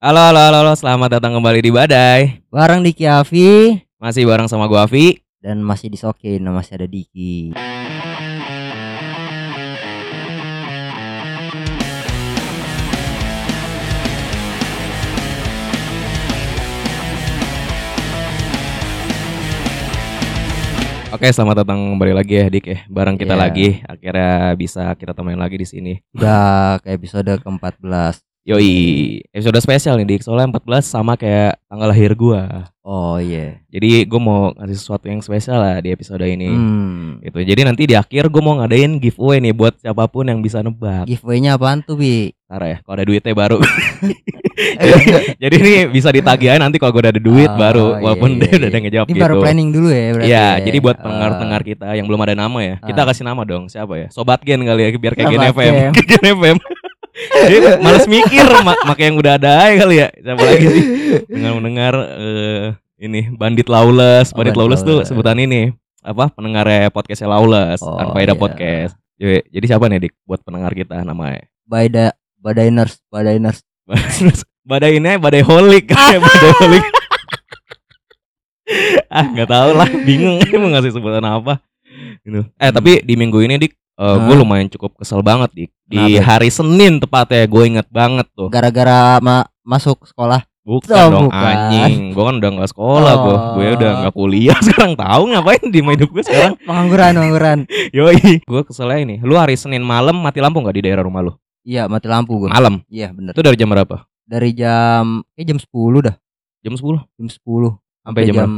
Halo, halo, halo, halo, selamat datang kembali di Badai. Bareng Diki Avi Masih bareng sama gua Avi. dan masih disokin masih ada Diki. Oke, selamat datang kembali lagi ya, Dik ya. Bareng kita Iya. lagi. Akhirnya bisa kita temenin lagi di sini. Udah ke episode ke-14. Yoi, episode spesial nih, Dik. Soalnya 14 sama kayak tanggal lahir gua. Oh iya. Jadi gua mau ngasih sesuatu yang spesial lah di episode ini. Hmm. Gitu. Jadi nanti di akhir gua mau ngadain giveaway nih buat siapa pun yang bisa nebak. Giveaway-nya apaan tuh, Bi? Ntar ya, kalau ada duitnya baru. Jadi ini bisa ditagih aja nanti kalau gua udah ada duit Oh, baru, iya, walaupun iya, dia iya. udah ada yang ngejawab Ini gitu. baru planning dulu ya berarti. Iya, ya? jadi buat Ah. pendengar-pendengar kita yang belum ada nama ya, kita Ah. kasih nama dong. Siapa ya? Sobat Gen kali ya, biar kayak Gen Sobat FM. Gen FM. Jadi males mikir, mak makanya yang udah ada aja kali ya. Siapa lagi sih? Dengar mendengar eh, ini Bandit Lawless. Oh, Bandit Bandit Lawless tuh Lawless. sebutan ini. Apa? Pendengarnya podcastnya Lawless, Oh, Anfaida iya. Podcast. Jadi, jadi siapa nih Dik buat pendengar kita namanya? Bada Badainers, Badainers. badai ini badai holik badai holik ah nggak tahu lah bingung mau ngasih sebutan apa gitu eh tapi di minggu ini dik gue Hah? lumayan cukup kesel banget dik di Kenapa? hari Senin tepatnya gue inget banget tuh Gara-gara ma- masuk sekolah. bukan Oh, dong bukan. anjing gue kan udah nggak sekolah gue gue Oh. udah nggak kuliah sekarang tahu ngapain di hidup gue sekarang Pengangguran, pengangguran. yoi gue keselnya ini lu hari Senin malam mati lampu nggak di daerah rumah lu Iya, mati lampu gua. malam Iya, bener. itu dari jam berapa Dari jam eh jam 10 dah. jam 10 Jam 10 Sampai jam jam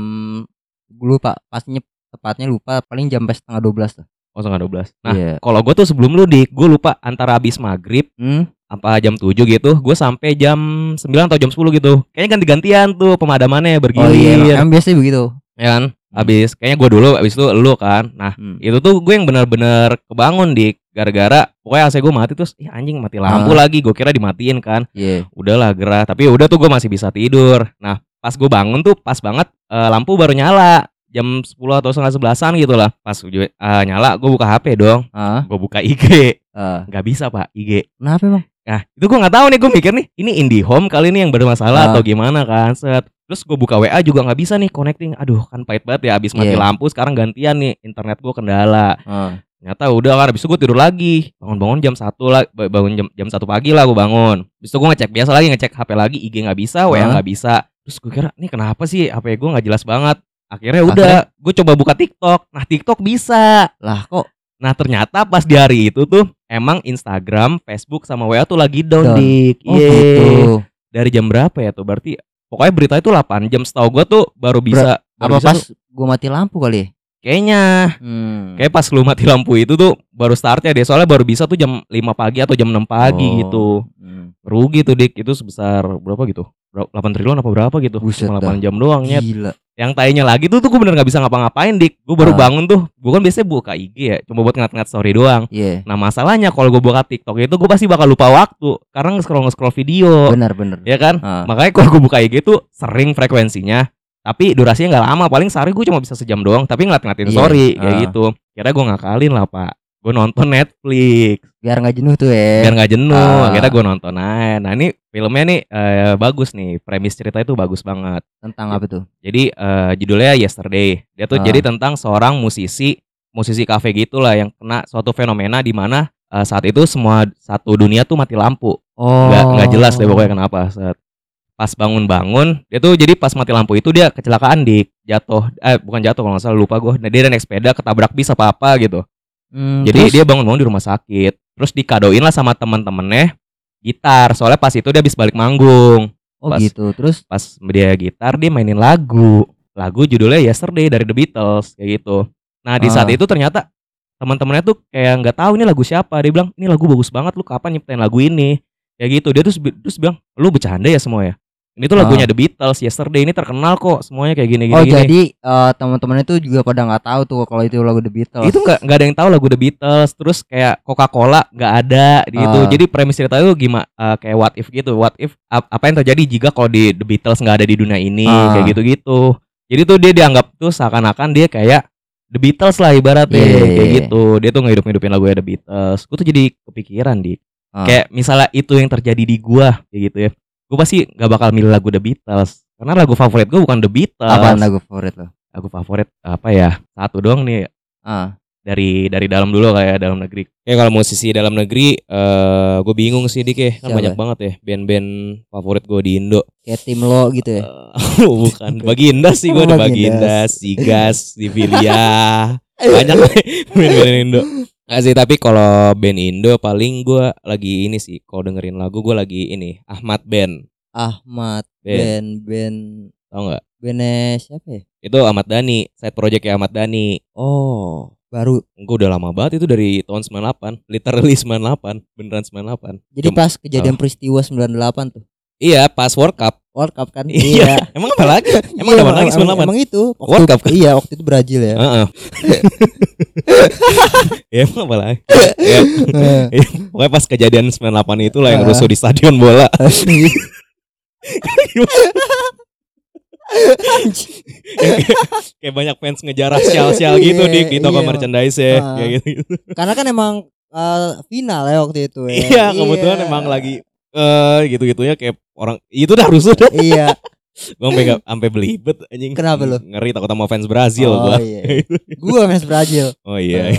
gue lupa pastinya tepatnya lupa paling jam pas setengah 12 tuh. Oh setengah 12 nah Iya. kalau gue tuh sebelum lu dik gue lupa antara habis maghrib Hmm? apa jam 7 gitu gue sampai jam 9 atau jam 10 gitu kayaknya ganti-gantian tuh pemadamannya Oh bergilir iya, emang biasanya begitu. ya kan habis kayaknya gue dulu habis itu lu kan nah Hmm. itu tuh gue yang benar-benar kebangun dik gara-gara pokoknya AC gue mati terus ih anjing mati lampu Ah. lagi gue kira dimatiin kan Iya. udahlah gerah tapi udah tuh gue masih bisa tidur nah pas gue bangun tuh pas banget eh, lampu baru nyala jam 10 atau setengah sebelasan gitu lah. Pas eh, nyala gue buka HP dong. Ah, gue buka IG nggak bisa pak IG Kenapa emang? Nah itu gue nggak tahu nih gue mikir nih ini IndiHome kali ini yang bermasalah Ah. atau gimana kan set. Terus gue buka WA juga nggak bisa nih connecting. Aduh kan pahit banget ya abis mati Iya. lampu sekarang gantian nih internet gue kendala. Ah. ternyata udah kan abis itu gue tidur lagi. Bangun-bangun jam satu lah ba- bangun jam jam satu pagi lah gue bangun. Abis itu gue ngecek biasa lagi ngecek HP lagi IG nggak bisa WA nggak bisa. Terus gue kira nih kenapa sih HP gue nggak jelas banget akhirnya udah gue coba buka TikTok nah TikTok bisa Lah kok Nah ternyata pas di hari itu tuh emang Instagram, Facebook sama WA tuh lagi down, Down. dik. oh Iya. gitu. Dari jam berapa ya tuh? Berarti pokoknya berita itu 8 jam setahu gua tuh baru bisa baru Apa bisa pas gua mati lampu kali ya? Kayaknya Hmm. kayak pas lu mati lampu itu tuh baru startnya deh soalnya baru bisa tuh jam 5 pagi atau jam 6 pagi Oh. gitu. Hmm. Rugi tuh dik itu sebesar berapa gitu? Berapa- 8 triliun apa berapa gitu? Buset Cuma dah. 8 jam doang nyet. Gila. Yang tainya lagi tuh tuh gue bener gak bisa ngapa-ngapain dik. Gue baru Ah. bangun tuh. Gue kan biasanya buka IG ya, cuma buat ngeliat-ngeliat story doang. Iya. Nah masalahnya kalau gue buka TikTok itu gue pasti bakal lupa waktu karena nge-scroll nge-scroll video, Benar benar. ya kan? Ah. Makanya kalau gue buka IG itu sering frekuensinya, tapi durasinya nggak lama, paling sehari gue cuma bisa sejam doang, tapi ngeliat-ngeliatin Iya, story kayak ah. gitu. Kira gue ngakalin lah pak, gue nonton Netflix Biar nggak jenuh tuh ya. biar nggak jenuh. Ah. Akhirnya gue nonton aja. Nah ini filmnya nih eh, bagus nih, premis cerita itu bagus banget. Tentang apa tuh? Jadi eh, judulnya Yesterday. Dia tuh Ah. jadi tentang seorang musisi, musisi kafe gitulah yang kena suatu fenomena di mana eh, saat itu semua satu dunia tuh mati lampu. Oh. Nggak nggak jelas deh pokoknya kenapa. Saat pas bangun-bangun, dia tuh jadi pas mati lampu itu dia kecelakaan di jatuh eh bukan jatuh kalau nggak salah lupa gue. Nah, dia naik sepeda ketabrak bis apa apa gitu. Hmm, Jadi terus? dia bangun-bangun di rumah sakit. Terus dikadoin lah sama temen-temennya gitar. Soalnya pas itu dia habis balik manggung Oh pas- gitu. Terus pas dia gitar dia mainin lagu lagu judulnya Yesterday dari The Beatles kayak gitu nah di saat Ah. itu ternyata teman-temannya tuh kayak nggak tahu ini lagu siapa dia bilang ini lagu bagus banget lu kapan nyiptain lagu ini kayak gitu dia terus terus bilang lu bercanda ya semua ya ini tuh lagunya The Beatles Yesterday ini terkenal kok semuanya kayak gini gini, oh gini. jadi eh, teman-teman itu juga pada nggak tahu tuh kalau itu lagu The Beatles. itu nggak nggak ada yang tahu lagu The Beatles terus kayak Coca Cola nggak ada gitu Ah. jadi premis cerita itu gimana kayak what if gitu what if ap- apa yang terjadi jika kalau di The Beatles nggak ada di dunia ini Ah. kayak gitu gitu jadi tuh dia dianggap tuh seakan-akan dia kayak The Beatles lah ibaratnya Iya, iya, kayak iya. gitu dia tuh ngehidup ngidupin lagu The Beatles gue tuh jadi kepikiran di Ah. kayak misalnya itu yang terjadi di gua kayak gitu ya gue pasti nggak bakal milih lagu The Beatles. Karena lagu favorit gue bukan The Beatles. Apaan lagu favorit lo? lagu favorit apa ya? Satu doang nih. Ah, dari dari dalam dulu kayak dalam negeri. Kayak kalau musisi dalam negeri eh gue bingung sih dik ya. Kan Siapa? banyak banget ya band-band favorit gue di Indo. Kayak tim lo gitu ya. Eh, bukan. Baginda sih gue Oh, ada Baginda. Sigas Sivilia. Banyak deh band-band Indo Nggak sih tapi kalau band Indo paling gue lagi ini sih kalau dengerin lagu gue lagi ini Ahmad Band Ahmad Band band band tau nggak bandnya siapa ya? itu Ahmad Dhani side project ya Ahmad Dhani Oh, baru. gue udah lama banget itu dari tahun 98 literally 98 beneran 98 Jadi Cuma- pas kejadian peristiwa 98 tuh. Iya pas World Cup. World Cup kan? iya. Emang apa lagi? Emang Iya, ada mana lagi emang, 98 emang itu. Waktu, World Cup kan? Iya, waktu itu Brazil ya. Heeh. ya emang apa lagi? Ya, ya, pokoknya pas kejadian 98 itu lah yang rusuh di stadion bola. Kayak banyak fans ngejarah sial-sial gitu Iya, dik di toko iya. merchandise ya kayak gitu. Karena kan emang eh, final ya waktu itu ya. iya. kebetulan emang lagi eh gitu-gitunya kayak orang itu dah rusuh dah Iya. gue sampai nggak- sampai belibet anjing Kenapa lu? ngeri takut sama fans Brazil oh, gua iya. Gua fans Brazil. oh iya Eh,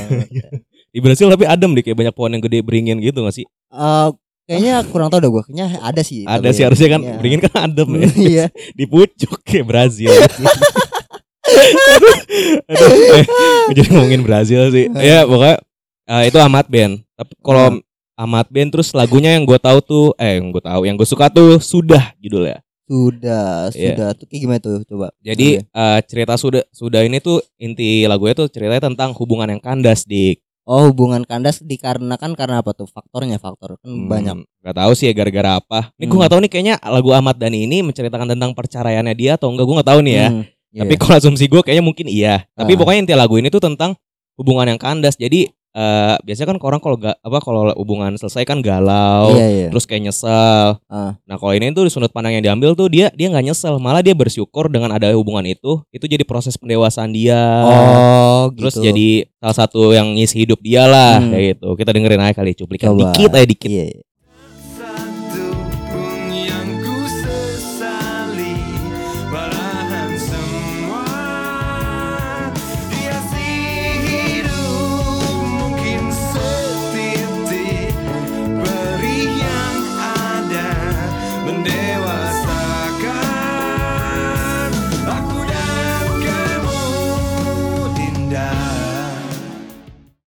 di Brazil tapi adem deh kayak banyak pohon yang gede beringin gitu gak sih eh, kayaknya kurang tahu dah gua. Kayaknya ada sih. ada sih harusnya kan Iya. beringin kan adem ya Iya. di pucuk kayak Brazil. aduh, aduh, eh, jadi ngomongin Brazil sih. Ya pokoknya eh, itu Ahmad Ben. Tapi kalau Ahmad Ben terus lagunya yang gue tahu tuh, eh yang gue tahu, yang gue suka tuh sudah judulnya. Sudah, Iya. sudah. Tuh kayak gimana tuh coba? Jadi Iya. eh, cerita sudah sudah ini tuh inti lagunya tuh ceritanya tentang hubungan yang kandas dik. Oh, hubungan kandas dikarenakan karena apa tuh? Faktornya faktor kan Hmm, banyak. Gak tahu sih ya gara-gara apa. Ini gue Hmm. gak tahu nih kayaknya lagu Ahmad Dhani ini menceritakan tentang perceraiannya dia atau enggak gue gak tahu nih ya. Hmm, iya. Tapi kalau asumsi gue kayaknya mungkin iya. Tapi Ah. pokoknya inti lagu ini tuh tentang hubungan yang kandas. Jadi eh biasanya kan orang kalau gak apa kalau hubungan selesai kan galau, Iya, iya. terus kayak nyesel. Ah. Nah kalau ini tuh sudut pandang yang diambil tuh dia dia nggak nyesel, malah dia bersyukur dengan ada hubungan itu. Itu jadi proses pendewasaan dia. Oh, Terus gitu. jadi salah satu yang ngisi hidup dia lah Hmm. kayak gitu. Kita dengerin aja kali cuplikan Coba. dikit aja dikit. Iya. iya.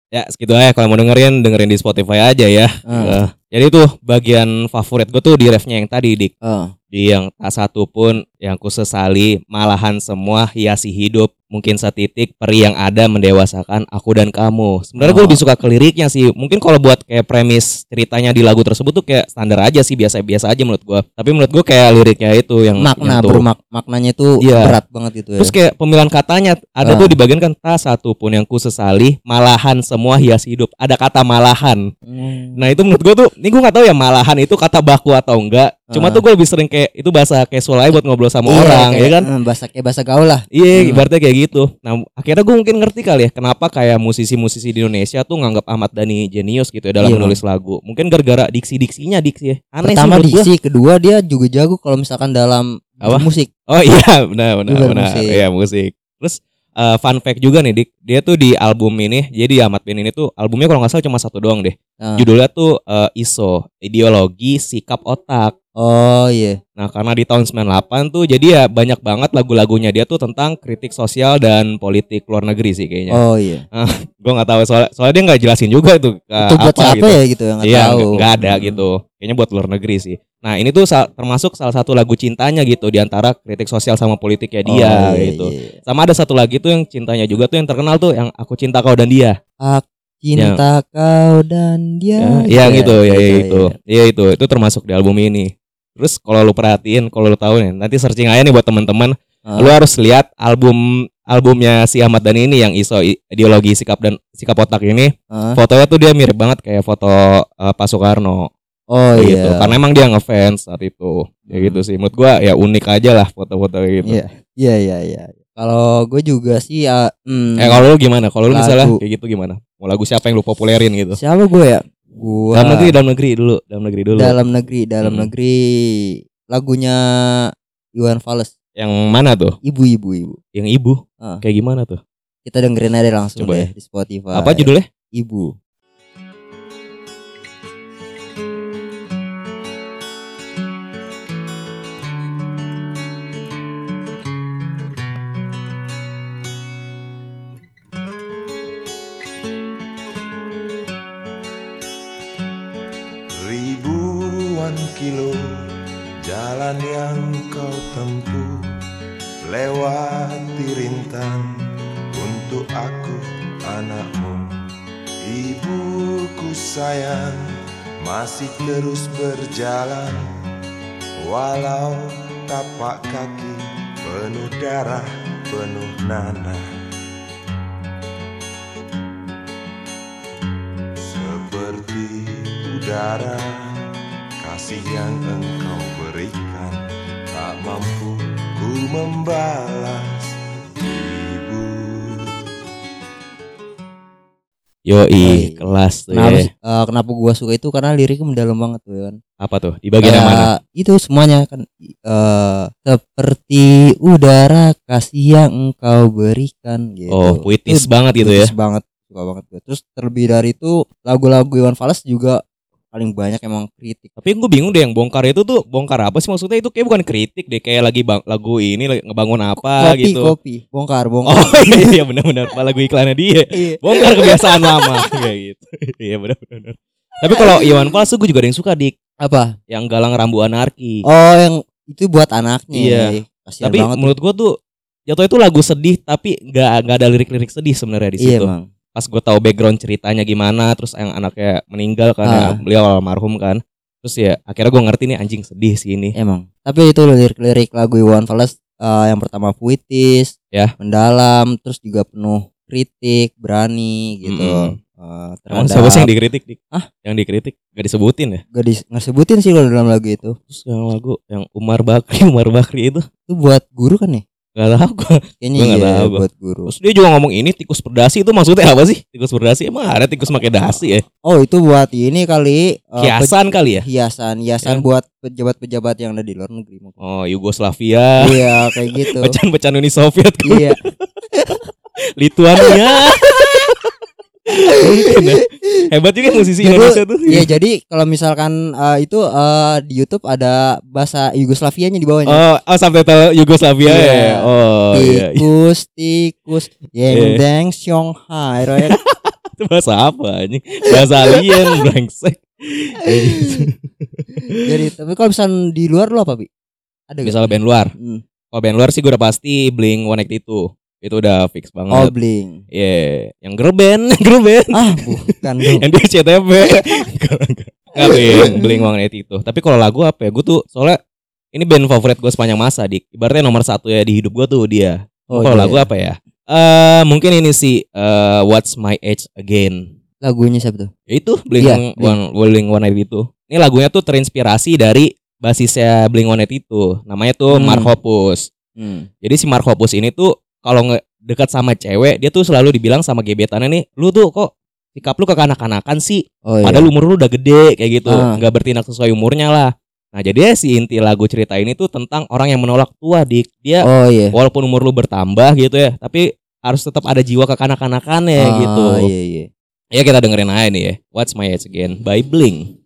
Ya segitu aja kalau mau dengerin dengerin di Spotify aja ya. Ah. Eh, jadi tuh bagian favorit gue tuh di refnya yang tadi dik. Oh. Di yang tak satu pun yang ku sesali malahan semua hiasi hidup mungkin setitik peri yang ada mendewasakan aku dan kamu. Sebenarnya gue Oh. lebih suka ke liriknya sih. Mungkin kalau buat kayak premis ceritanya di lagu tersebut tuh kayak standar aja sih biasa-biasa aja menurut gue. Tapi menurut gue kayak liriknya itu yang Makna yang bermak maknanya tuh Iya. berat banget gitu ya. Terus kayak pemilihan katanya ada Ah. tuh di bagian kan tak satu pun yang ku sesali malahan semua hiasi hidup. Ada kata malahan. Hmm. Nah itu menurut gue tuh, ini gue gak tahu ya malahan itu kata baku atau enggak. Cuma Ah. tuh gue lebih sering kayak itu bahasa casual aja buat ngobrol sama Iya, orang, kayak, ya kan? eh, bahasa kayak bahasa gaul lah. Iya, Hmm. ibaratnya kayak gitu. Nah akhirnya gue mungkin ngerti kali ya kenapa kayak musisi-musisi di Indonesia tuh nganggap Ahmad Dhani jenius gitu ya dalam Iya, menulis lagu. Mungkin gara-gara diksi-diksinya diksi ya. Aneh Pertama sih menurut gua. diksi, kedua dia juga jago kalau misalkan dalam Apa? musik. Oh iya, benar benar Juga benar. musik. Iya musik. Terus eh, fun fact juga nih Dik, dia tuh di album ini, jadi Ahmad Ben ini tuh albumnya kalau nggak salah cuma satu doang deh. Ah. Judulnya tuh eh, ISO, ideologi sikap otak. Oh iya. Nah, karena di tahun 98 tuh jadi ya banyak banget lagu-lagunya dia tuh tentang kritik sosial dan politik luar negeri sih kayaknya. Oh iya. Gua nggak tahu soalnya soalnya dia nggak jelasin juga tuh ke Itu buat apa siapa gitu. ya gitu yang nggak Iya, tahu. nggak ada Hmm. gitu. Kayaknya buat luar negeri sih. Nah, ini tuh sal- termasuk salah satu lagu cintanya gitu di antara kritik sosial sama politiknya Oh, dia iya, gitu. iya. Sama ada satu lagi tuh yang cintanya juga tuh yang terkenal tuh yang aku cinta kau dan dia. Cinta kau dan dia. Ya, yang Iya, itu ya, iya, itu. Iya itu. Itu termasuk di album ini. Terus kalau lu perhatiin, kalau lu tahu nih, nanti searching aja nih buat teman-teman, Ah. lu harus lihat album albumnya si Ahmad Dhani ini yang iso ideologi sikap dan sikap otak ini. Ah. Fotonya tuh dia mirip banget kayak foto eh, Pak Soekarno Oh kayak iya. gitu. Karena emang dia ngefans saat itu. Ya gitu sih. Menurut gua ya unik aja lah foto-foto gitu. Iya. Iya iya iya. Kalau gue juga sih ya hmm, Eh kalau lu gimana? Kalau lu misalnya Lagu. kayak gitu gimana? Mau lagu siapa yang lu populerin gitu? siapa gue ya? Gua Dalam negeri, dalam negeri dulu, dalam negeri dulu. dalam negeri, dalam Hmm. negeri lagunya Iwan Fals Yang mana tuh? ibu-ibu ibu Yang ibu. Ah. Kayak gimana tuh? kita dengerin aja langsung Coba deh ya. di Spotify Apa judulnya? ibu kilo jalan yang kau tempuh Lewati rintang untuk aku anakmu. Ibuku sayang masih terus berjalan Walau tapak kaki penuh darah penuh nanah. Seperti udara Kasih yang engkau berikan Tak mampu ku membalas Ibu Yoi, Yoi. kelas tuh kenapa ya. eh, kenapa gua suka itu karena liriknya mendalam banget tuh kan Apa tuh? Di bagian yang mana? Kayak itu semuanya kan eh seperti udara kasih yang engkau berikan gitu Oh, puitis Itu banget gitu ya. puitis banget suka banget gue terus terlebih dari itu lagu-lagu Iwan Fals juga paling banyak emang kritik Tapi gue bingung deh yang bongkar itu tuh bongkar apa sih maksudnya itu kayak bukan kritik deh kayak lagi bang, lagu ini lagi ngebangun apa kopi gitu. kopi bongkar bongkar Oh iya benar-benar Apa lagu iklannya dia. Iya. Bongkar kebiasaan lama kayak gitu. Iya benar-benar. Tapi kalau Iwan Fals gue juga ada yang suka dik apa yang galang rambu anarki. oh yang itu buat anaknya Iya. Kasihan tapi menurut gue tuh jatuh itu lagu sedih tapi nggak nggak ada lirik-lirik sedih sebenarnya di iya situ. Emang Pas gue tahu background ceritanya gimana, terus yang anaknya meninggal kan ya, Ah. beliau almarhum kan. Terus ya akhirnya gue ngerti nih anjing sedih sih ini. emang tapi itu lirik-lirik lagu Iwan Fals eh, yang pertama puitis Ya. mendalam terus juga penuh kritik berani gitu Mm-mm. Eh, Emang terhadap siapa sih yang dikritik dik? Hah? Yang dikritik gak disebutin ya? gak dis- nggak sebutin sih kalau dalam lagu itu Terus yang lagu yang Umar Bakri, Umar Bakri itu itu buat guru kan nih gak tahu gue. kayaknya Gua nggak iya tahu gua. buat guru Terus dia juga ngomong ini tikus berdasi itu maksudnya apa sih? Tikus berdasi emang ada tikus pakai dasi ya? oh itu buat ini kali eh, Hiasan kali ya? hiasan hiasan Ya. buat pejabat-pejabat yang ada di luar negeri mungkin. Oh Yugoslavia, iya kayak gitu pecahan-pecahan Uni Soviet, iya Lituania. Mungkin ya. Hebat juga musisi Jadi- Indonesia tuh. Iya jadi kalau misalkan eh, itu eh, di YouTube ada bahasa Yugoslavianya di bawahnya. Oh, oh subtitle Yugoslavia Iya. ya. Oh iya. iya. tikus, tikus, yang Iya. deng Shanghai, royak. Itu bahasa apa anjing? Bahasa alien brengsek. Jadi tapi kalau misalkan di luar lo apa bi? Ada? Misalnya band luar. Hmm. Kalau band luar sih gue udah pasti Blink 182. Itu udah fix Oh banget. bling. Iya, yang girl band, girl band. Ah bukan dong. yang di CTP. Enggak, Blink, Blink 182 itu. Tapi kalau lagu apa ya? Gue tuh soalnya ini band favorit gue sepanjang masa, Dik. Ibaratnya nomor satu ya di hidup gue tuh dia. Oh, kalau iya, lagu iya. apa ya? Eh mungkin ini sih eh, What's My Age Again. Lagunya siapa tuh? Ya itu Blink Iya, One Blink 182 itu. Ini lagunya tuh terinspirasi dari basisnya Blink 182 itu. Namanya tuh Hmm. Mark Hoppus. Hmm. Jadi si Mark Hoppus ini tuh kalau nge dekat sama cewek, dia tuh selalu dibilang sama gebetannya nih, lu tuh kok sikap lu kekanak-kanakan sih. Oh iya. Padahal umur lu udah gede kayak gitu, Ah. nggak bertindak sesuai umurnya lah. Nah jadi ya si inti lagu cerita ini tuh tentang orang yang menolak tua dik. Dia Oh iya. walaupun umur lu bertambah gitu ya, tapi harus tetap ada jiwa kekanak-kanakannya Ah, gitu. Iya iya. Ya kita dengerin aja nih ya. What's My Age Again by Blink.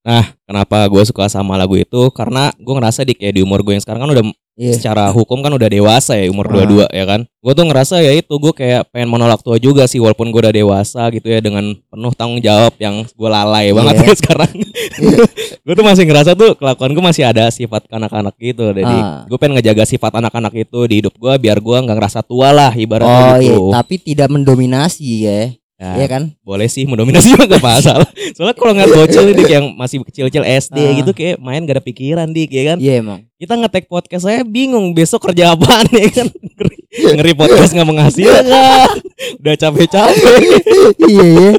Nah, kenapa gue suka sama lagu itu? Karena gue ngerasa di kayak di umur gue yang sekarang kan udah Iya. secara hukum kan udah dewasa ya umur Ah. 22 ya kan. Gue tuh ngerasa ya itu gue kayak pengen menolak tua juga sih walaupun gue udah dewasa gitu ya dengan penuh tanggung jawab yang gue lalai banget Iya. ya sekarang. gue tuh masih ngerasa tuh kelakuan gue masih ada sifat kanak-kanak gitu. Jadi Ah. gue pengen ngejaga sifat anak-anak itu di hidup gue biar gue nggak ngerasa tua lah Oh ibaratnya iya, gitu. tapi tidak mendominasi ya. Ya, Iya kan? boleh sih mendominasi juga gak masalah. Soalnya kalau ngeliat bocil ini yang masih kecil-kecil SD Ah. gitu kayak main gak ada pikiran dik ya kan. Iya emang. Kita ngetek podcast saya bingung besok kerja apaan ya kan. Ngeri, ngeri podcast gak menghasilkan. Udah capek-capek. iya iya.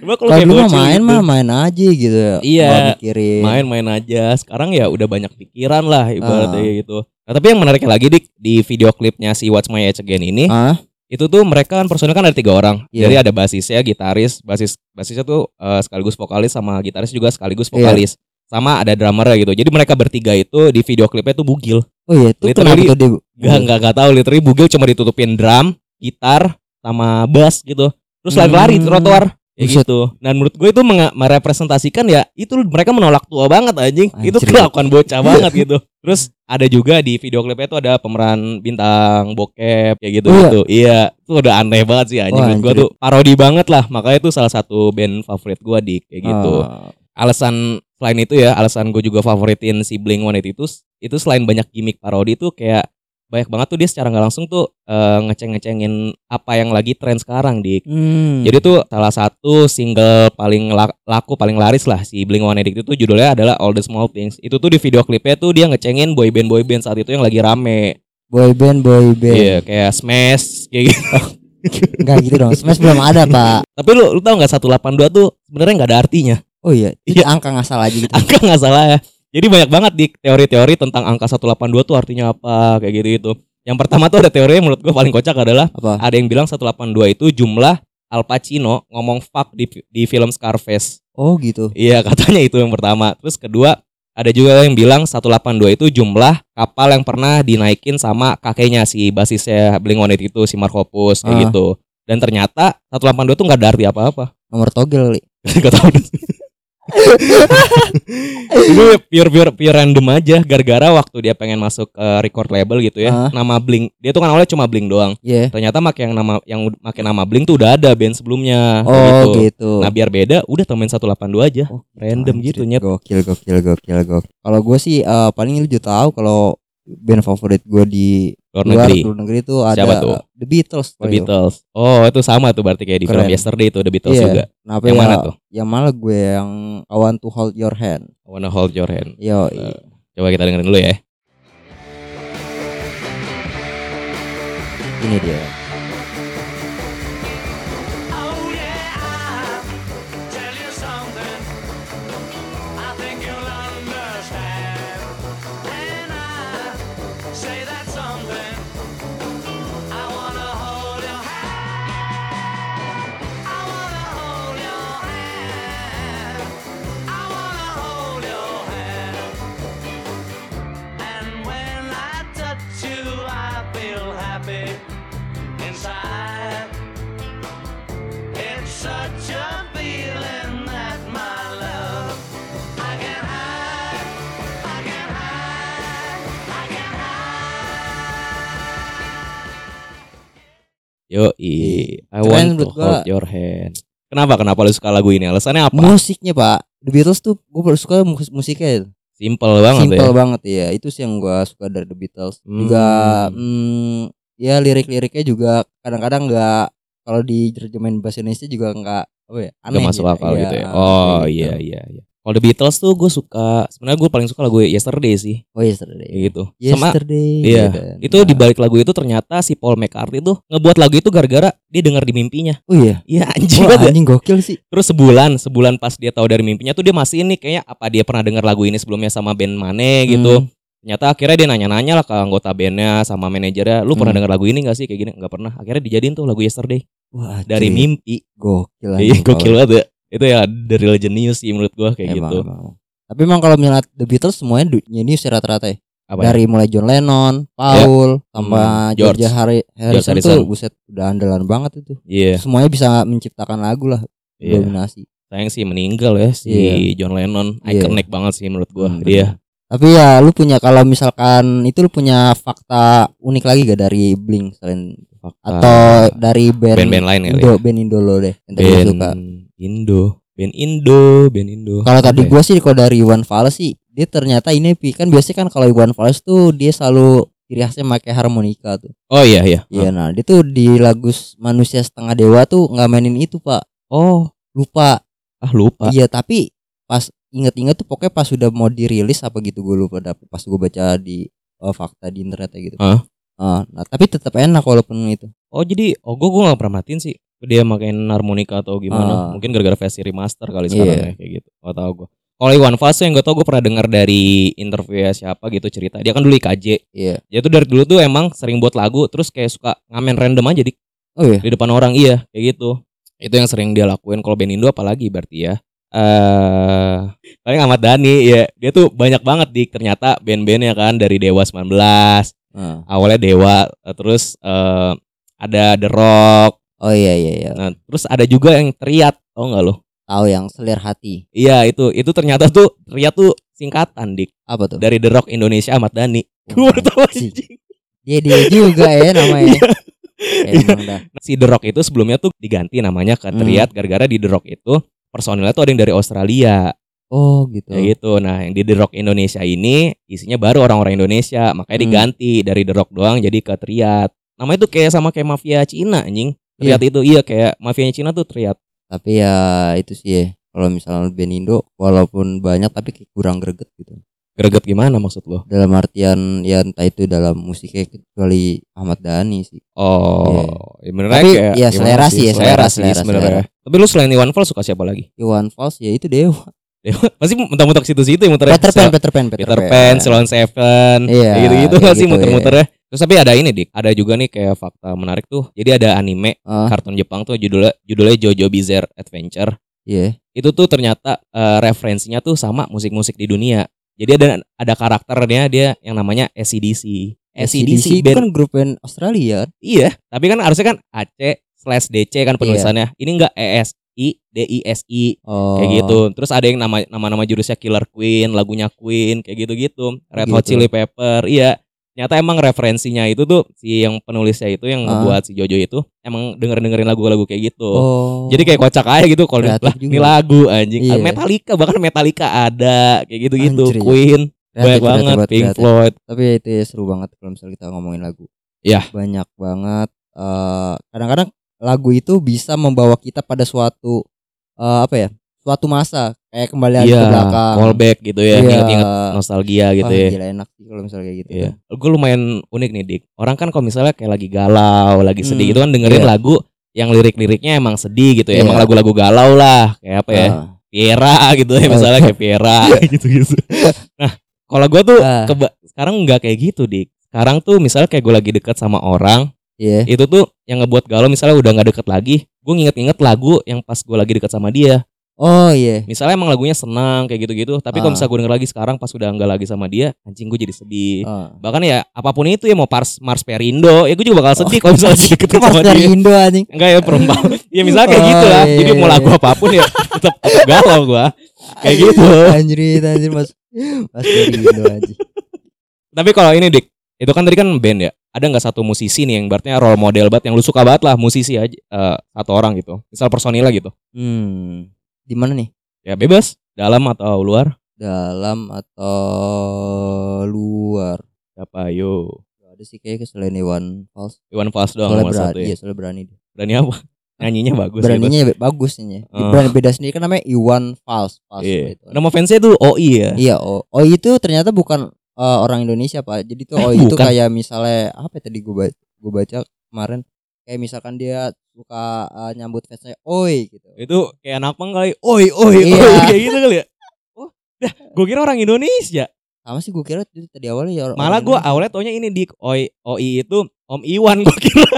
Coba kalau kayak dulu main gitu, mah main aja gitu ya. Iya. Nggak main-main aja. Sekarang ya udah banyak pikiran lah ibaratnya Ah. gitu. Nah, tapi yang menariknya lagi dik di video klipnya si Watch My Age Again ini Ah, itu tuh mereka kan personil kan ada tiga orang Iya. jadi ada basisnya gitaris basis basisnya tuh eh, sekaligus vokalis sama gitaris juga sekaligus Iya. vokalis sama ada drummer gitu jadi mereka bertiga itu di video klipnya tuh bugil oh iya, itu kenapa tuh dia? gak nggak nggak tahu literally bugil cuma ditutupin drum gitar sama bass gitu terus lari-lari Hmm. trotoar ya Buset. gitu. Dan menurut gue itu merepresentasikan ya itu mereka menolak tua banget anjing, itu Anjir. kelakuan bocah banget gitu. Terus ada juga di video klipnya itu ada pemeran bintang bokep kayak gitu Oh, iya? gitu. Iya. Itu udah aneh banget sih anjing. Menurut gue tuh parodi banget lah. Makanya itu salah satu band favorit gue di kayak gitu. Ah, alasan selain itu ya alasan gue juga favoritin si Blink One itu itu selain banyak gimmick parodi tuh kayak banyak banget tuh dia secara nggak langsung tuh eh, ngeceng-ngecengin apa yang lagi tren sekarang di hmm. jadi tuh salah satu single paling la- laku paling laris lah si Blink One itu tuh judulnya adalah All the Small Things itu tuh di video klipnya tuh dia ngecengin boyband boyband saat itu yang lagi rame boy band boy band. iya kayak Smash kayak gitu Enggak gitu dong. Smash belum ada, Pak. tapi lu lu tau nggak 182 tuh sebenarnya nggak ada artinya Oh iya, itu angka ngasal aja gitu. angka nggak salah ya. Jadi banyak banget di teori-teori tentang angka 182 tuh artinya apa kayak gitu itu. Yang pertama tuh ada teori yang menurut gue paling kocak adalah Apa? ada yang bilang 182 itu jumlah Al Pacino ngomong fuck di, di film Scarface. Oh gitu. Iya katanya itu yang pertama. Terus kedua ada juga yang bilang 182 itu jumlah kapal yang pernah dinaikin sama kakeknya si basisnya Blink-182 itu si Mark Hoppus kayak Ah. gitu. Dan ternyata 182 tuh nggak ada arti apa-apa. Nomor togel kali. Gak tau itu pure pure pure random aja gara-gara waktu dia pengen masuk ke record label gitu ya Ah. nama Blink dia tuh kan awalnya cuma Blink doang Iya. ternyata make yang nama yang make nama Blink tuh udah ada band sebelumnya Oh gitu. gitu. nah biar beda udah temen 182 aja Oh, random anjir. gitu, Nyet. Gokil gokil gokil gokil. Kalau gue sih eh, paling lu juga tahu kalau band favorit gue di luar luar negeri luar negeri itu ada Siapa tuh? The Beatles. The Beatles oh itu sama tuh berarti kayak di film Keren. Yesterday itu The Beatles Iya. juga Kenapa Yang ya? mana tuh? Yang malah gue yang I want to hold your hand. I wanna hold your hand Yo. Eh, coba kita dengerin dulu ya Ini dia. Yo, I Keren want to hold your hand. Kenapa? Kenapa lu suka lagu ini? Alasannya apa? Musiknya pak, The Beatles tuh gue paling suka mus- musiknya Simple banget simple ya. banget ya. Itu sih yang gue suka dari The Beatles. Hmm. Juga hmm, ya lirik-liriknya juga kadang-kadang nggak kalau diterjemahin bahasa Indonesia juga nggak apa ya aneh Gak masuk ya. akal Iya, gitu ya. Oh gitu. iya iya iya. Kalau The Beatles tuh gue suka sebenarnya gue paling suka lagu Yesterday sih Oh yesterday. gitu. Sama Yesterday. iya. gitu kan. itu di balik lagu itu ternyata si Paul McCartney tuh ngebuat lagu itu gara-gara dia dengar di mimpinya. Oh iya. Iya anjing Wah, banget. anjing gokil sih. Terus sebulan, sebulan pas dia tahu dari mimpinya tuh dia masih ini kayaknya apa dia pernah dengar lagu ini sebelumnya sama band Mane gitu. Hmm. Ternyata akhirnya dia nanya-nanya lah ke anggota bandnya sama manajernya, lu pernah Hmm. denger lagu ini gak sih kayak gini? Nggak pernah. Akhirnya dijadiin tuh lagu Yesterday Wah, dari mimpi. Gokil. Iya gokil banget ya. Itu ya the real genius sih menurut gua kayak Emang, gitu. emang. Tapi emang kalau misalnya The Beatles semuanya genius ya rata-rata ya. Apa ya? Dari mulai John Lennon, Paul, sama Hmm, George. George Harry, Harrison, Harrison. tuh buset udah andalan banget itu. Iya, Semuanya bisa menciptakan lagu lah, iya. dominasi. Sayang sih meninggal ya si Iya. John Lennon. Iya. Iconic banget sih menurut gua Hmm, dia. Tapi ya lu punya kalau misalkan itu lu punya fakta unik lagi gak dari Blink selain atau dari band band-band lain kali Indo, ya? band Indo lo deh yang tadi band suka. Indo band Indo band Indo. Kalau tadi Apa ya? gua sih kalau dari Iwan Fals sih dia ternyata ini Pi, kan biasanya kan kalau Iwan Fals tuh dia selalu ciri khasnya pakai harmonika tuh. oh iya iya. Iya nah dia tuh di lagu Manusia Setengah Dewa tuh nggak mainin itu pak. Oh. Lupa. Ah lupa. Iya tapi pas inget-inget tuh pokoknya pas sudah mau dirilis apa gitu gue lupa dapet pas gue baca di eh, fakta di internet ya gitu. Hah? Ah, nah tapi tetap enak walaupun itu. Oh jadi oh gue gue gak pernah matiin sih dia makin harmonika atau gimana. Ah. mungkin gara-gara versi remaster kali Iya. sekarang ya kayak gitu. Gak tau gue kalau Iwan Fals yang gue tau gue pernah dengar dari interview ya siapa gitu cerita. Dia kan dulu IKJ iya. Dia tuh dari dulu tuh emang sering buat lagu terus kayak suka ngamen random aja di, oh iya? di depan orang. Iya kayak gitu. Itu yang sering dia lakuin. Kalau band Indo apalagi berarti ya. Eh paling Ahmad Dhani ya dia tuh banyak banget di ternyata band-bandnya kan dari Dewa 19 Ah. awalnya Dewa eh, terus eh ada The Rock. Oh iya iya iya. Nah terus ada juga yang teriat tau nggak lo tahu yang selir hati. Iya itu itu ternyata tuh teriat tuh singkatan dik. Apa tuh? Dari The Rock Indonesia Ahmad Dhani. Oh, gue baru tahu anjing. anjing. dia dia juga ya namanya. Iya. emang dah. Si The Rock itu sebelumnya tuh diganti namanya ke Hmm. Triad gara-gara di The Rock itu personilnya tuh ada yang dari Australia oh gitu kayak gitu. Nah, yang di The Rock Indonesia ini isinya baru orang-orang Indonesia, makanya Hmm. diganti dari The Rock doang jadi ke Triad. Namanya tuh kayak sama kayak mafia Cina anjing. Iya. Triad itu iya kayak mafianya Cina tuh Triad. tapi ya itu sih ya kalau misalnya band Indo walaupun banyak tapi kayak kurang greget gitu Greget gimana maksud lo? dalam artian ya entah itu dalam musiknya kecuali Ahmad Dhani sih Oh, ya bener Tapi, kayak ya, selera sih? ya, selera, selera, selera, sebenarnya. Tapi lu selain Iwan Fals suka siapa lagi? Iwan Fals ya itu Dewa Pasti mentok-mentok situ-situ ya muter Peter Pan Peter Pan Peter Pan, Ceylon Seven, Iya, gitu-gitu kayak nggak sih gitu, muter-muternya. Terus tapi ada ini dik, ada juga nih kayak fakta menarik tuh. Jadi ada anime Ah, kartun Jepang tuh judulnya judulnya Jojo Bizarre Adventure. iya Itu tuh ternyata eh, referensinya tuh sama musik-musik di dunia. Jadi ada ada karakternya dia yang namanya. ACDC, itu band kan grup band Australia iya, tapi kan harusnya kan AC slash DC kan Iya. penulisannya. Ini enggak ES I D I S I oh kayak gitu. Terus ada yang nama nama-nama jurusnya Killer Queen, lagunya Queen kayak gitu-gitu. Red Hot Gitu. Chili Pepper. Iya. Ternyata emang referensinya itu tuh si yang penulisnya itu yang Ah. ngebuat si Jojo itu emang denger-dengerin lagu-lagu kayak gitu. oh Jadi kayak kocak aja gitu kalau lah ini lagu anjing. Iya. Metallica bahkan Metallica ada kayak gitu-gitu. Anjir, iya. Queen Kreatif, banyak kreatif banget Pink kreatif. Floyd. tapi ya itu ya seru banget kalau misalnya kita ngomongin lagu Iya. banyak banget eh kadang-kadang lagu itu bisa membawa kita pada suatu eh, apa ya suatu masa kayak kembali lagi Iya, ke belakang callback gitu ya, Iya. inget-inget nostalgia gitu Wah, ya. gila enak sih kalau misalnya kayak gitu Iya. Gue lumayan unik nih Dik. Orang kan kalau misalnya kayak lagi galau, lagi sedih Hmm, gitu kan dengerin iya. lagu yang lirik-liriknya emang sedih gitu ya. Iya. Emang lagu-lagu galau lah. Kayak apa ya? Ah, Piera gitu ya Oh. misalnya kayak Piera gitu-gitu. Nah, kalau gue tuh Ah. keba- sekarang nggak kayak gitu Dik. Sekarang tuh misalnya kayak gue lagi deket sama orang, iya itu tuh yang ngebuat galau misalnya udah nggak deket lagi, gue nginget-nginget lagu yang pas gue lagi deket sama dia. oh iya Misalnya emang lagunya senang kayak gitu-gitu, tapi kalau Ah. misalnya gue denger lagi sekarang pas udah nggak lagi sama dia, anjing gue jadi sedih. Ah. Bahkan ya apa pun itu ya mau Mars Mars Perindo, ya gue juga bakal sedih kalau misalnya lagi deket sama dia. Indo anjing Enggak ya perempuan. ya misalnya kayak Oh, gitu lah. iya, Jadi iya, mau lagu iya. apa pun ya tetap galau gua. Kayak gitu. anjir anjir Mas Mas dari Indo anjing Tapi kalau ini Dik, itu kan tadi kan band ya. Ada nggak satu musisi nih yang berarti role model banget yang lu suka banget lah musisi aja eh, satu orang gitu. Misal personilnya gitu. hmm di mana nih Ya bebas, dalam atau luar. dalam atau luar Siapa yo? Gak ada sih kayaknya selain Iwan Fals Iwan Fals doang soalnya berani satu ya. iya soalnya berani dia Berani apa? Nyanyinya bagus gitu. beraninya bagus nih Oh. berani beda sendiri kan namanya Iwan Fals Fals Iya. itu. Nama fansnya tuh OI ya. iya oh itu ternyata bukan eh, orang Indonesia pak jadi tuh Eh, oh itu bukan. kayak misalnya apa ya tadi gue baca gue baca kemarin kayak misalkan dia suka eh, nyambut fansnya oi gitu Itu kayak anak pang kali. Oi, oi, Iya. oi kayak gitu kali ya. Oh, dah, gue kira orang Indonesia. sama sih gue kira itu tadi awalnya ya orang Malah gue awalnya taunya ini di Oi Oi itu Om Iwan gue kira.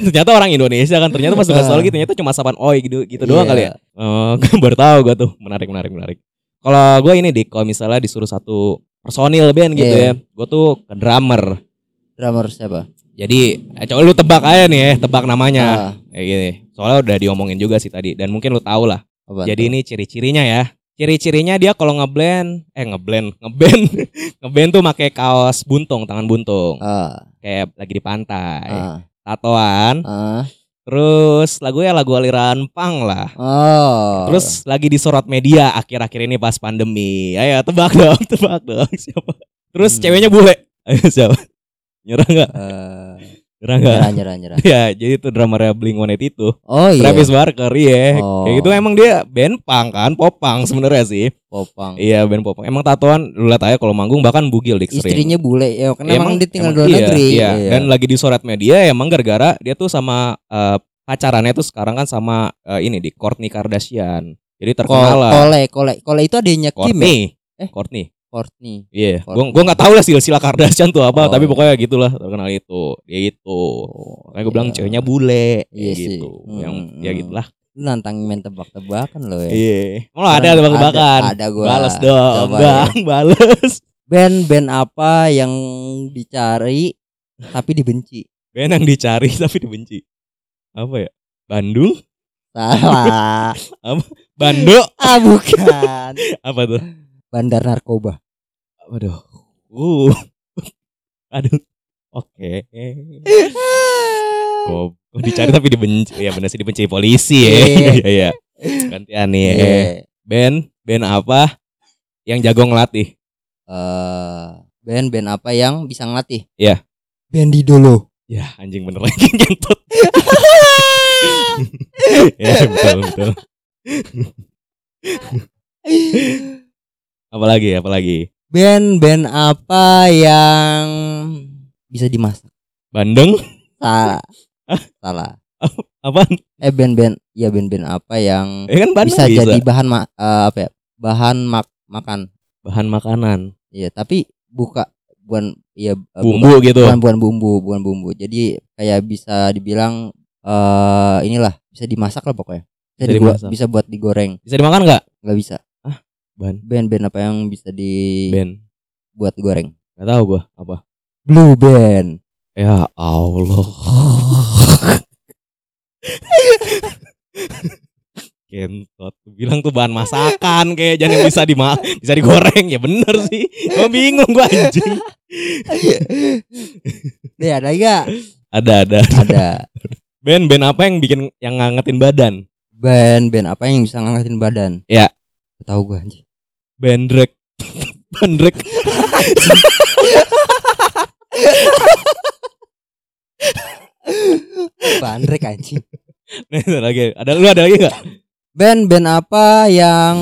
ternyata orang Indonesia kan ternyata pas udah lagi ternyata cuma sapan Oi gitu gitu doang Iya. kali ya. Oh, baru tahu gue tuh menarik menarik menarik. Kalau gue ini dik kalau misalnya disuruh satu personil band gitu ya, Iya. gue tuh ke drummer. drummer siapa Jadi, eh, coba lu tebak aja nih ya, tebak namanya. Ah, Kayak gini. Soalnya udah diomongin juga sih tadi dan mungkin lu tahu lah. apa Jadi ini ciri-cirinya ya. ciri-cirinya dia kalau ngeblend, eh ngeblend, ngeband, ngeband tuh pakai kaos buntung, tangan buntung, Ah, kayak lagi di pantai, ah, tatoan, ah. Terus lagunya lagu aliran pang lah. Oh. Terus lagi disorot media akhir-akhir ini pas pandemi. Ayo tebak dong, tebak dong siapa? Terus Hmm. ceweknya bule. Ayo siapa? Nyerah nggak? Eh, Nyerah nggak? nyerah nyerah nyerah. Ya, jadi itu drummernya Blink One itu. Oh iya. Travis Barker, iya. Oh. Kayak gitu emang dia band punk kan, pop punk sebenarnya sih. Popang. Iya, band pop punk. Emang tatoan lu lihat aja kalau manggung bahkan bugil di sering. Istrinya bule ya, karena emang, dia tinggal di emang luar iya, negeri. Iya. Dan lagi disorot media emang gara-gara dia tuh sama eh, pacarannya tuh sekarang kan sama eh, ini di Kourtney Kardashian. Jadi terkenal lah. Kole, kole, kole itu adanya Kim ya? Courtney. Eh? Courtney. Courtney. Iya, gua Courtney. gua nggak tahu lah silsilah Kardashian tuh apa, Oh, tapi pokoknya gitulah terkenal itu. Dia itu. Makanya gue bilang iya. ceweknya bule Iya kayak sih. gitu. Hmm, Yang ya hmm. gitulah. Lu nantang main tebak-tebakan lo ya. Iya. Oh, ada Ada- tebak-tebakan. Ada, ada gua. Balas dong, Coba Bang, bales. Band-band apa yang dicari tapi dibenci? Band yang dicari tapi dibenci. Apa ya? Bandung? Salah. Bando? ah bukan. Apa tuh? Bandar narkoba. Waduh. Uh. Aduh. Oke. Kok kok dicari tapi dibenci? Ya benar sih dibenci polisi ya. Iya. Iya, iya. Gantian nih. Iya. Band, band apa yang jago ngelatih? Eh, band-band apa yang bisa ngelatih? Iya. Band Didolo. Ya, anjing bener lagi kentut. ya, betul, betul. Apalagi, apalagi? Band-band apa yang bisa dimasak? Bandeng? Salah. Salah. Apaan? Eh band-band ya band-band apa yang Eh kan bisa, bisa, jadi bahan ma eh, apa ya? Bahan mak makan. bahan makanan, Iya, tapi buka bukan eh, bumbu gitu. bukan bukan bumbu, bukan bumbu. Jadi kayak bisa dibilang eh inilah bisa dimasak lah pokoknya. Bisa, Bisa dibuat- dimasak. bisa buat digoreng, Bisa dimakan nggak? nggak bisa. Ban, Band-band apa yang bisa band. dibuat digoreng? Gak tahu gua apa. Blue Band. Ya Allah. Kentot bilang tuh bahan masakan kayak jangan bisa dima bisa digoreng ya bener sih. Gua bingung gua anjing. Nih ada enggak? Ada ada. Ada. Band band apa yang bikin yang ngangetin badan? Band-band apa yang bisa ngangkatin badan? Ya. Tahu gua anjing. Bandrek. Bandrek. Bandrek anjing. Nih, ada lagi. Ada lu ada lagi enggak? Band-band apa yang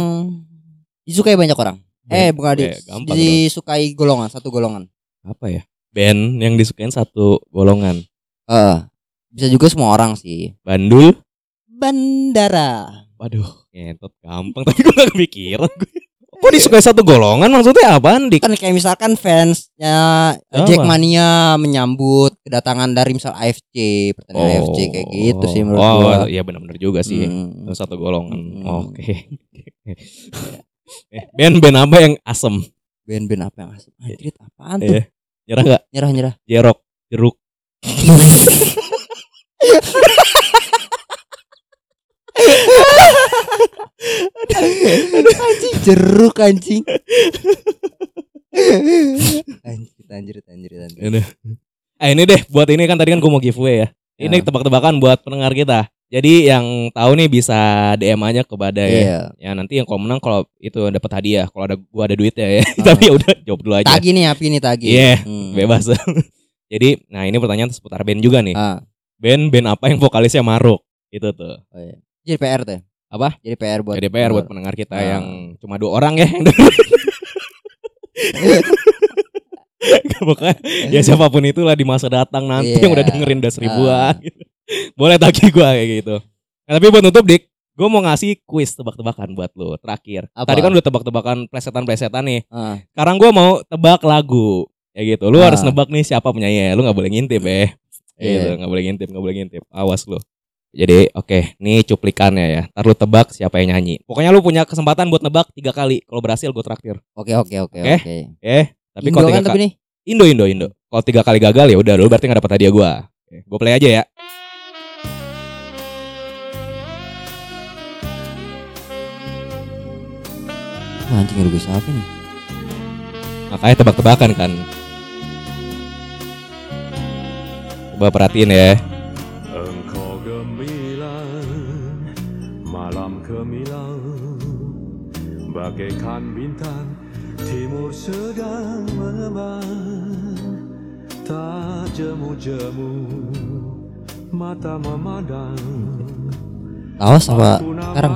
disukai banyak orang? Eh, bukan di, Eh, gampang dong. disukai golongan, satu golongan. Apa ya? Band yang disukain satu golongan. Eh, bisa juga semua orang sih. Bandul. Bandara. Waduh, ngentot gampang tapi gua gak kepikiran gue. Kok disukai satu golongan maksudnya apaan dik? Kan kayak misalkan fansnya Apa? Jackmania menyambut kedatangan dari misal AFC, pertandingan AFC kayak gitu sih menurut oh, gua. iya benar-benar juga sih. Hmm. Satu golongan. Hmm. Oke. Eh, Band-band apa yang asem? Band-band apa yang asik? Anjir, apaan tuh? Eh, nyerah nggak? Nyerah nyerah. Jerok, jeruk. anjing jeruk anjing. anjir, anjir, anjir, anjir. Ini. Eh ini deh, buat ini kan tadi kan gue mau giveaway ya. Ini Ya. tebak-tebakan buat pendengar kita. Jadi yang tahu nih bisa DM aja ke Badai ya. Iya. Ya nanti yang kalau menang kalau itu dapat hadiah. Kalau ada gua ada duitnya ya. Ah. Tapi ya udah jawab dulu aja. Tagi nih api nih tagi. Iya, Hmm. Bebas. Jadi, nah ini pertanyaan seputar band juga nih. Ah, Band band apa yang vokalisnya Maruk? Itu tuh. oh iya. Jadi PR tuh. Apa? Jadi PR buat Jadi PR buat pendengar kita Ah. yang cuma dua orang ya. Pokoknya ya siapa pun itulah di masa datang nanti Iya. yang udah dengerin udah seribuan. Gitu. Boleh tagih gua kayak gitu. Nah, tapi buat nutup dik, gue mau ngasih kuis tebak-tebakan buat lo terakhir. Apa? Tadi kan udah tebak-tebakan plesetan-plesetan nih. Ah, Sekarang gue mau tebak lagu. Ya gitu. Lu Ah. harus nebak nih siapa penyanyi. Lu nggak boleh ngintip ya. Iya. Gitu, nggak boleh ngintip, nggak boleh ngintip. Awas lu. Jadi oke, nih cuplikannya ya. Ntar lu tebak siapa yang nyanyi. Pokoknya lu punya kesempatan buat nebak tiga kali. Kalau berhasil gue traktir. Oke oke oke Oke. oke. Eh, tapi kalau kan tiga tapi nih. Indo Indo Indo. Kalau tiga kali gagal ya udah, lu berarti nggak dapat hadiah gue. Gue play aja ya. anjing lagu siapa nih? Makanya tebak-tebakan kan. Coba perhatiin ya. Bagaikan bintang Timur sedang mengembang Tak jemu-jemu Mata memandang Lawas apa sekarang?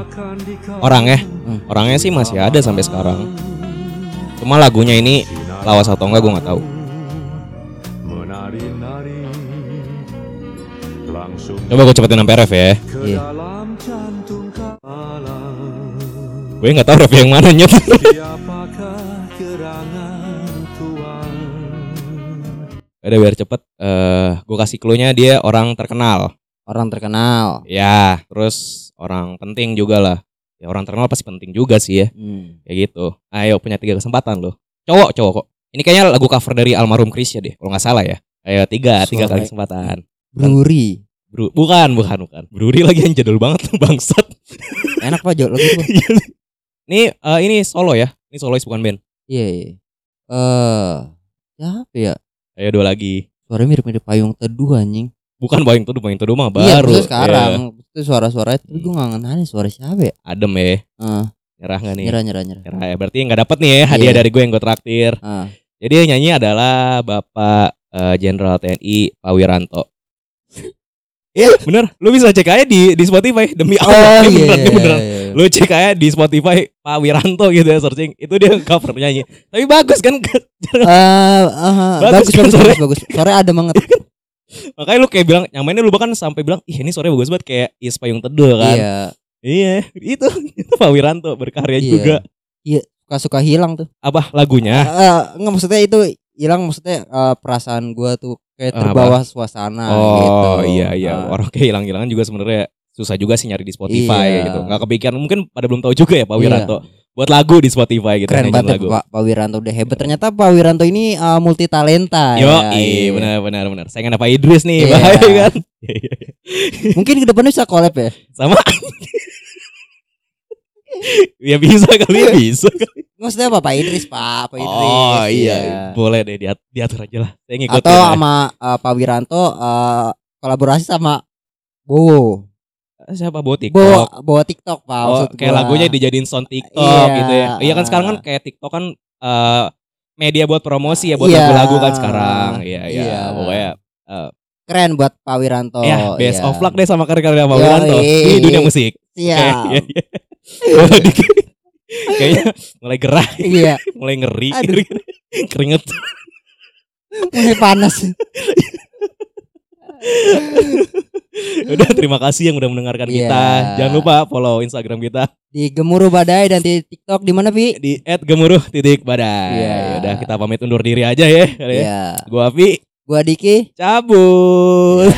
di kau Orangnya, orangnya sih masih ada sampai sekarang. Cuma lagunya ini lawas atau enggak gue nggak tahu. Coba gue cepetin sampai ref ya. Iya. dalam Gue nggak tahu ref yang mana nyet. Udah biar cepet. Eh, gue kasih clue-nya dia orang terkenal. Orang terkenal. Ya, terus orang penting juga lah. Ya orang terkenal pasti penting juga sih ya. Hmm. Kayak gitu. Ayo punya tiga kesempatan loh. Cowok, cowok kok. Ini kayaknya lagu cover dari almarhum Chris ya deh, kalau nggak salah ya. Ayo tiga, tiga Suara- kali kesempatan. Bruri. Bru, bukan, bukan, bukan. Bruri lagi yang jadul banget bangsat. Enak Pak lagu itu. Ini eh, ini solo ya. Ini solois bukan band. Iya iya. Eh, siapa ya? Ayo dua lagi. Suara mirip-mirip payung teduh anjing. Bukan Boeing Tuduh, Boeing Tuduh mah Iya, baru. terus sekarang. Iya. Itu suara-suara itu gue nggak ngenalin suara siapa ya? Adem ya. Ah, Nyerah nggak nih? nyerah nyerah nyerah. Nyerah ya. Berarti nggak dapet nih ya hadiah Iya. dari gue yang gue traktir. Ah, Jadi yang nyanyi adalah Bapak eh, Jenderal TNI Pak Wiranto. Iya bener, lu bisa cek aja di di Spotify demi Oh Allah, ini iya. beneran, ini iya, beneran. iya. Lu cek aja di Spotify Pak Wiranto gitu ya searching, itu dia cover nyanyi. Tapi bagus kan, Eh, aha, Bagus bagus kan bagus suara? bagus bagus. Suara ada banget. makanya lu kayak bilang nyamainnya lu bahkan sampai bilang, ih ini suaranya bagus banget kayak Is Payung Teduh kan. Iya. Iya, itu itu Pak Wiranto berkarya Iya. juga. Suka-suka hilang tuh. Apa lagunya? Eh, enggak maksudnya itu hilang maksudnya eh, perasaan gua tuh kayak Apa? terbawa suasana oh gitu. iya iya, Ah, orang kayak hilang-hilangan juga sebenarnya susah juga sih nyari di Spotify Iya. gitu. Nggak kepikiran mungkin pada belum tahu juga ya Pak Iya. Wiranto buat lagu di Spotify gitu keren banget ya, lagu. Pak, Pak Wiranto udah hebat. Ternyata Pak Wiranto ini eh, multi talenta Yo, ya. iya Iya. benar benar benar. Saingan apa Idris nih, Iya. bahaya kan? Mungkin ke depannya bisa collab ya. Sama Ya bisa kali ya bisa kali. Maksudnya apa Pak Idris, Pak? Pak Idris. Oh iya, boleh deh diat diatur aja lah. Saya ngikutin. Atau ya. sama eh, Pak Wiranto eh, kolaborasi sama Bowo. siapa buat Bowo, TikTok? Bowo TikTok, Pak. Oh, maksud kayak gua. lagunya dijadiin sound TikTok Iya. gitu ya. Iya kan sekarang kan kayak TikTok kan eh, media buat promosi ya buat Iya. lagu-lagu kan sekarang. Iya iya. Iya. Pokoknya keren buat Pak Wiranto. ya best iya. of luck deh sama karya-karya Pak. Wiranto di dunia musik. Iya. Oke, iya, iya. Kayaknya mulai gerah, Iya, mulai ngeri, Aduh. keringet. mulai panas. Udah terima kasih yang udah mendengarkan Iya. kita. Jangan lupa follow Instagram kita Di Gemuruh Badai dan di TikTok di mana, Pi? di @gemuruh.badai. Iya. Udah kita pamit undur diri aja ya. ya. Iya. Gua Avi Gua Diki. cabut.